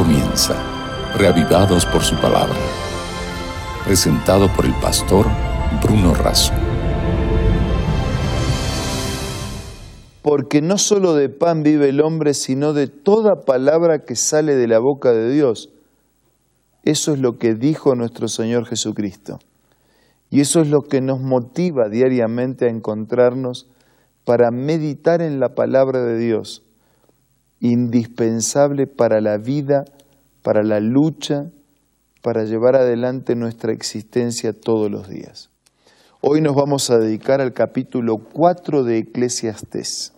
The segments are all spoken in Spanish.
comienza, reavivados por su palabra. Presentado por el pastor Bruno Razo. Porque no solo de pan vive el hombre, sino de toda palabra que sale de la boca de Dios. Eso es lo que dijo nuestro Señor Jesucristo. Y eso es lo que nos motiva diariamente a encontrarnos para meditar en la palabra de Dios, indispensable para la vida, para la lucha, para llevar adelante nuestra existencia todos los días. Hoy nos vamos a dedicar al capítulo 4 de Eclesiastés,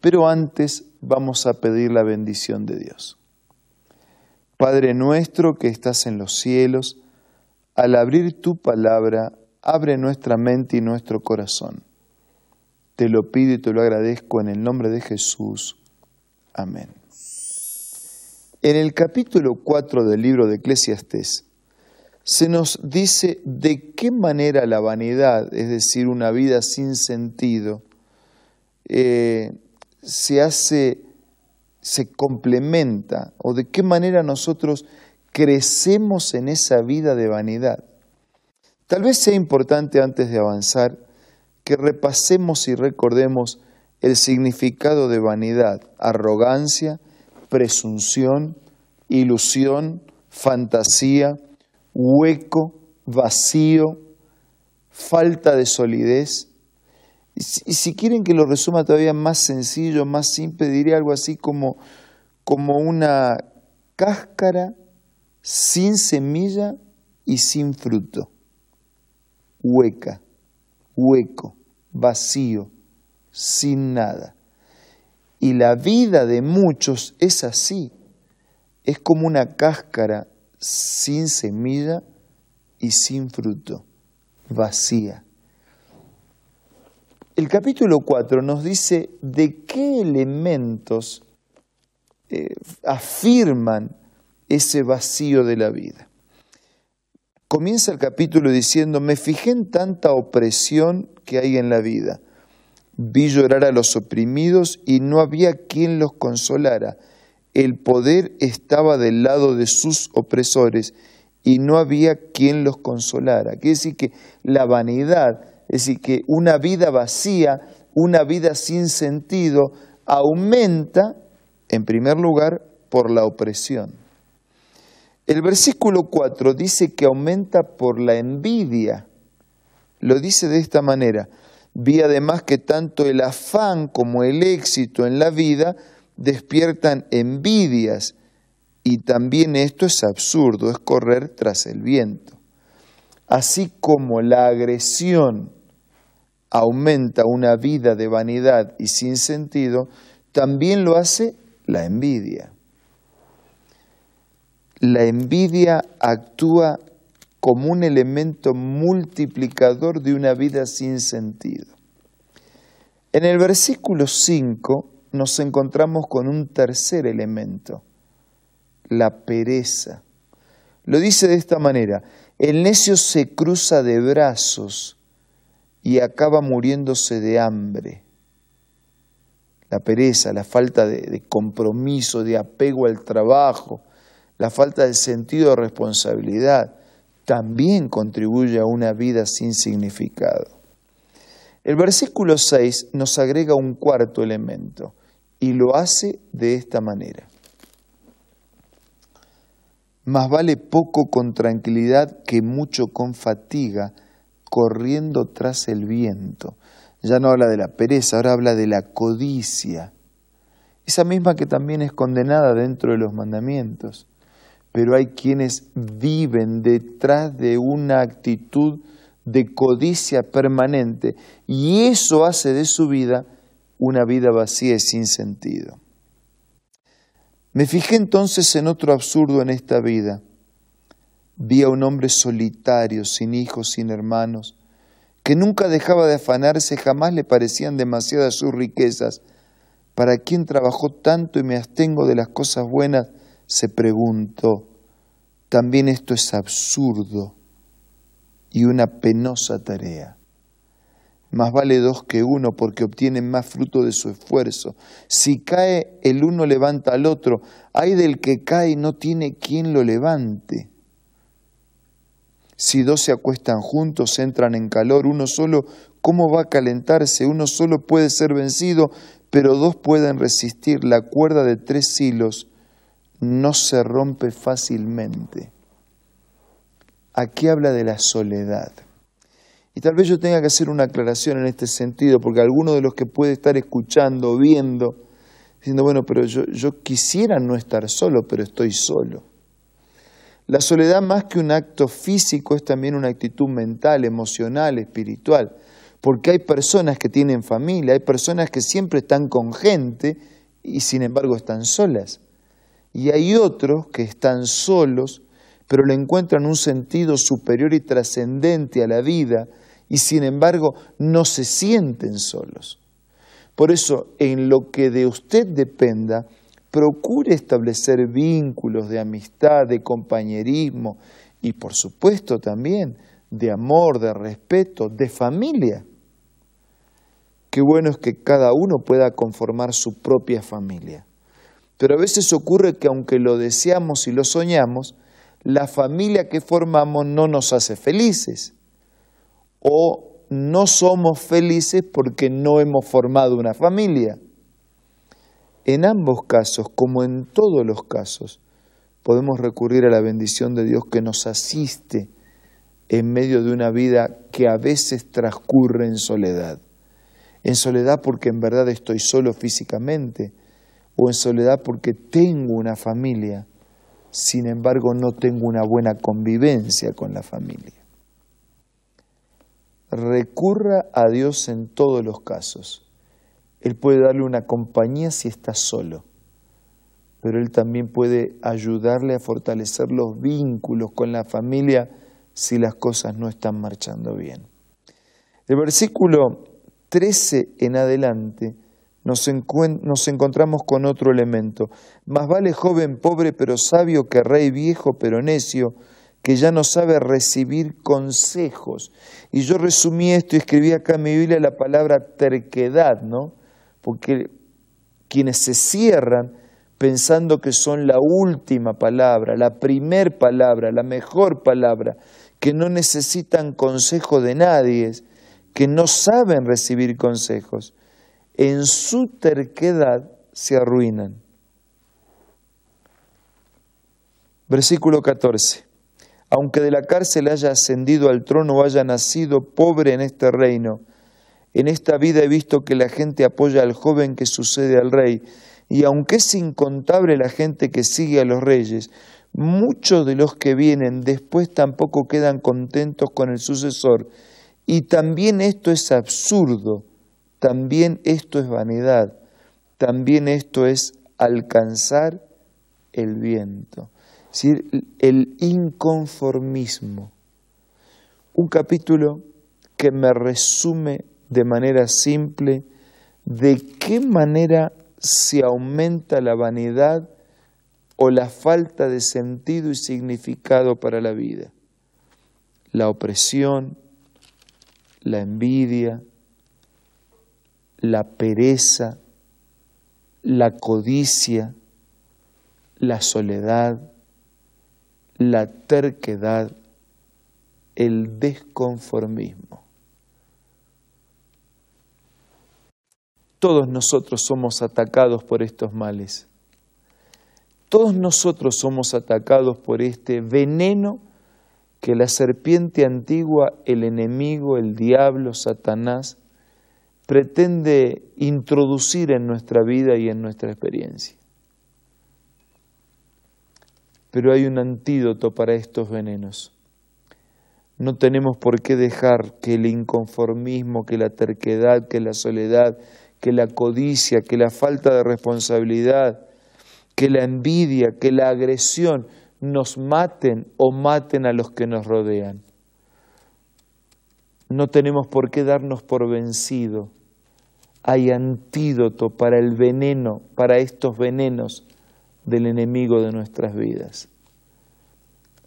pero antes vamos a pedir la bendición de Dios. Padre nuestro que estás en los cielos, al abrir tu palabra, abre nuestra mente y nuestro corazón. Te lo pido y te lo agradezco en el nombre de Jesús. Amén. En el capítulo 4 del libro de Eclesiastés se nos dice de qué manera la vanidad, es decir, una vida sin sentido, eh, se hace, se complementa, o de qué manera nosotros crecemos en esa vida de vanidad. Tal vez sea importante antes de avanzar que repasemos y recordemos el significado de vanidad, arrogancia, presunción, ilusión, fantasía, hueco, vacío, falta de solidez. Y si, quieren que lo resuma todavía más sencillo, más simple, diría algo así como, como una cáscara sin semilla y sin fruto, hueca, hueco, vacío, sin nada. Y la vida de muchos es así, es como una cáscara sin semilla y sin fruto, vacía. El capítulo 4 nos dice de qué elementos eh, afirman ese vacío de la vida. Comienza el capítulo diciendo, me fijé en tanta opresión que hay en la vida. Vi llorar a los oprimidos y no había quien los consolara. El poder estaba del lado de sus opresores y no había quien los consolara. Quiere decir que la vanidad, es decir, que una vida vacía, una vida sin sentido, aumenta, en primer lugar, por la opresión. El versículo 4 dice que aumenta por la envidia. Lo dice de esta manera. Vi además que tanto el afán como el éxito en la vida despiertan envidias y también esto es absurdo, es correr tras el viento. Así como la agresión aumenta una vida de vanidad y sin sentido, también lo hace la envidia la envidia actúa como un elemento multiplicador de una vida sin sentido. En el versículo 5 nos encontramos con un tercer elemento, la pereza. Lo dice de esta manera, el necio se cruza de brazos y acaba muriéndose de hambre. La pereza, la falta de, de compromiso, de apego al trabajo, la falta de sentido de responsabilidad también contribuye a una vida sin significado. El versículo 6 nos agrega un cuarto elemento y lo hace de esta manera. Más vale poco con tranquilidad que mucho con fatiga, corriendo tras el viento. Ya no habla de la pereza, ahora habla de la codicia, esa misma que también es condenada dentro de los mandamientos pero hay quienes viven detrás de una actitud de codicia permanente y eso hace de su vida una vida vacía y sin sentido. Me fijé entonces en otro absurdo en esta vida. Vi a un hombre solitario, sin hijos, sin hermanos, que nunca dejaba de afanarse, jamás le parecían demasiadas sus riquezas. ¿Para quién trabajó tanto y me abstengo de las cosas buenas? Se preguntó. También esto es absurdo y una penosa tarea. más vale dos que uno porque obtienen más fruto de su esfuerzo. Si cae el uno levanta al otro, hay del que cae no tiene quien lo levante. Si dos se acuestan juntos, entran en calor, uno solo, ¿cómo va a calentarse? Uno solo puede ser vencido, pero dos pueden resistir. La cuerda de tres hilos no se rompe fácilmente. Aquí habla de la soledad. Y tal vez yo tenga que hacer una aclaración en este sentido, porque alguno de los que puede estar escuchando, viendo, diciendo, bueno, pero yo, yo quisiera no estar solo, pero estoy solo. La soledad más que un acto físico es también una actitud mental, emocional, espiritual, porque hay personas que tienen familia, hay personas que siempre están con gente y sin embargo están solas. Y hay otros que están solos, pero le encuentran un sentido superior y trascendente a la vida, y sin embargo no se sienten solos. Por eso, en lo que de usted dependa, procure establecer vínculos de amistad, de compañerismo y por supuesto también de amor, de respeto, de familia. Qué bueno es que cada uno pueda conformar su propia familia. Pero a veces ocurre que aunque lo deseamos y lo soñamos, la familia que formamos no nos hace felices o no somos felices porque no hemos formado una familia. En ambos casos, como en todos los casos, podemos recurrir a la bendición de Dios que nos asiste en medio de una vida que a veces transcurre en soledad. En soledad porque en verdad estoy solo físicamente o en soledad porque tengo una familia, sin embargo no tengo una buena convivencia con la familia recurra a Dios en todos los casos. Él puede darle una compañía si está solo, pero Él también puede ayudarle a fortalecer los vínculos con la familia si las cosas no están marchando bien. El versículo 13 en adelante nos, nos encontramos con otro elemento. Más vale joven pobre pero sabio que rey viejo pero necio que ya no sabe recibir consejos. Y yo resumí esto y escribí acá en mi Biblia la palabra terquedad, ¿no? Porque quienes se cierran pensando que son la última palabra, la primer palabra, la mejor palabra, que no necesitan consejo de nadie, que no saben recibir consejos, en su terquedad se arruinan. Versículo 14 aunque de la cárcel haya ascendido al trono o haya nacido pobre en este reino, en esta vida he visto que la gente apoya al joven que sucede al rey, y aunque es incontable la gente que sigue a los reyes, muchos de los que vienen después tampoco quedan contentos con el sucesor, y también esto es absurdo, también esto es vanidad, también esto es alcanzar el viento decir, el inconformismo. Un capítulo que me resume de manera simple de qué manera se aumenta la vanidad o la falta de sentido y significado para la vida. La opresión, la envidia, la pereza, la codicia, la soledad, la terquedad, el desconformismo. Todos nosotros somos atacados por estos males. Todos nosotros somos atacados por este veneno que la serpiente antigua, el enemigo, el diablo, Satanás, pretende introducir en nuestra vida y en nuestra experiencia. Pero hay un antídoto para estos venenos. No tenemos por qué dejar que el inconformismo, que la terquedad, que la soledad, que la codicia, que la falta de responsabilidad, que la envidia, que la agresión nos maten o maten a los que nos rodean. No tenemos por qué darnos por vencido. Hay antídoto para el veneno, para estos venenos del enemigo de nuestras vidas.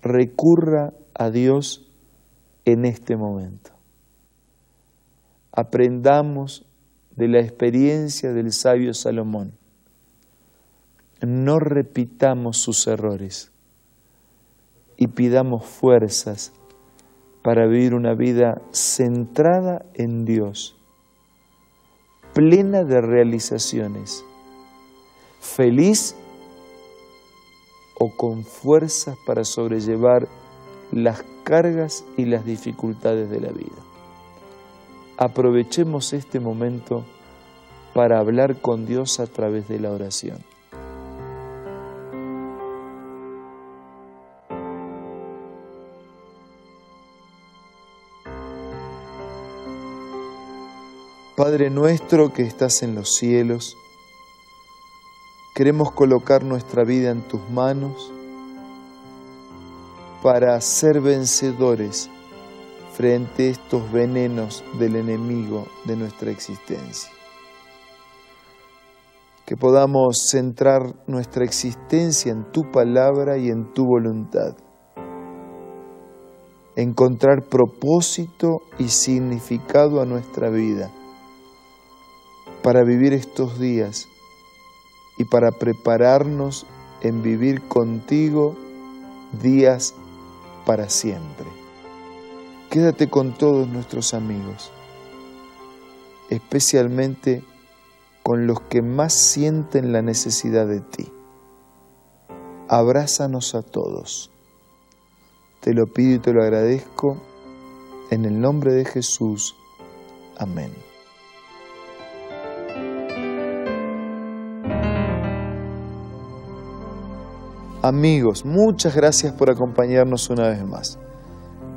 Recurra a Dios en este momento. aprendamos de la experiencia del sabio Salomón. No repitamos sus errores y pidamos fuerzas para vivir una vida centrada en Dios, plena de realizaciones, feliz o con fuerzas para sobrellevar las cargas y las dificultades de la vida. Aprovechemos este momento para hablar con Dios a través de la oración. Padre nuestro que estás en los cielos, queremos colocar nuestra vida en tus manos para ser vencedores frente a estos venenos del enemigo de nuestra existencia. Que podamos centrar nuestra existencia en tu palabra y en tu voluntad. Encontrar propósito y significado a nuestra vida para vivir estos días y para prepararnos en vivir contigo días para siempre. Quédate con todos nuestros amigos, especialmente con los que más sienten la necesidad de ti. Abrázanos a todos. Te lo pido y te lo agradezco en el nombre de Jesús. Amén. Amigos, muchas gracias por acompañarnos una vez más.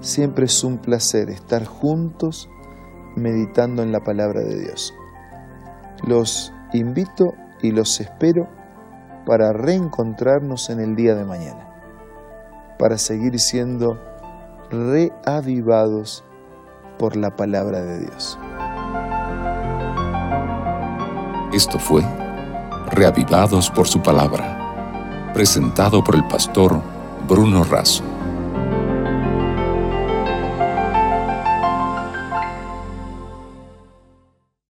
Siempre es un placer estar juntos meditando en la palabra de Dios. Los invito y los espero para reencontrarnos en el día de mañana, para seguir siendo reavivados por la palabra de Dios. Esto fue Reavivados por su palabra presentado por el pastor Bruno Razo.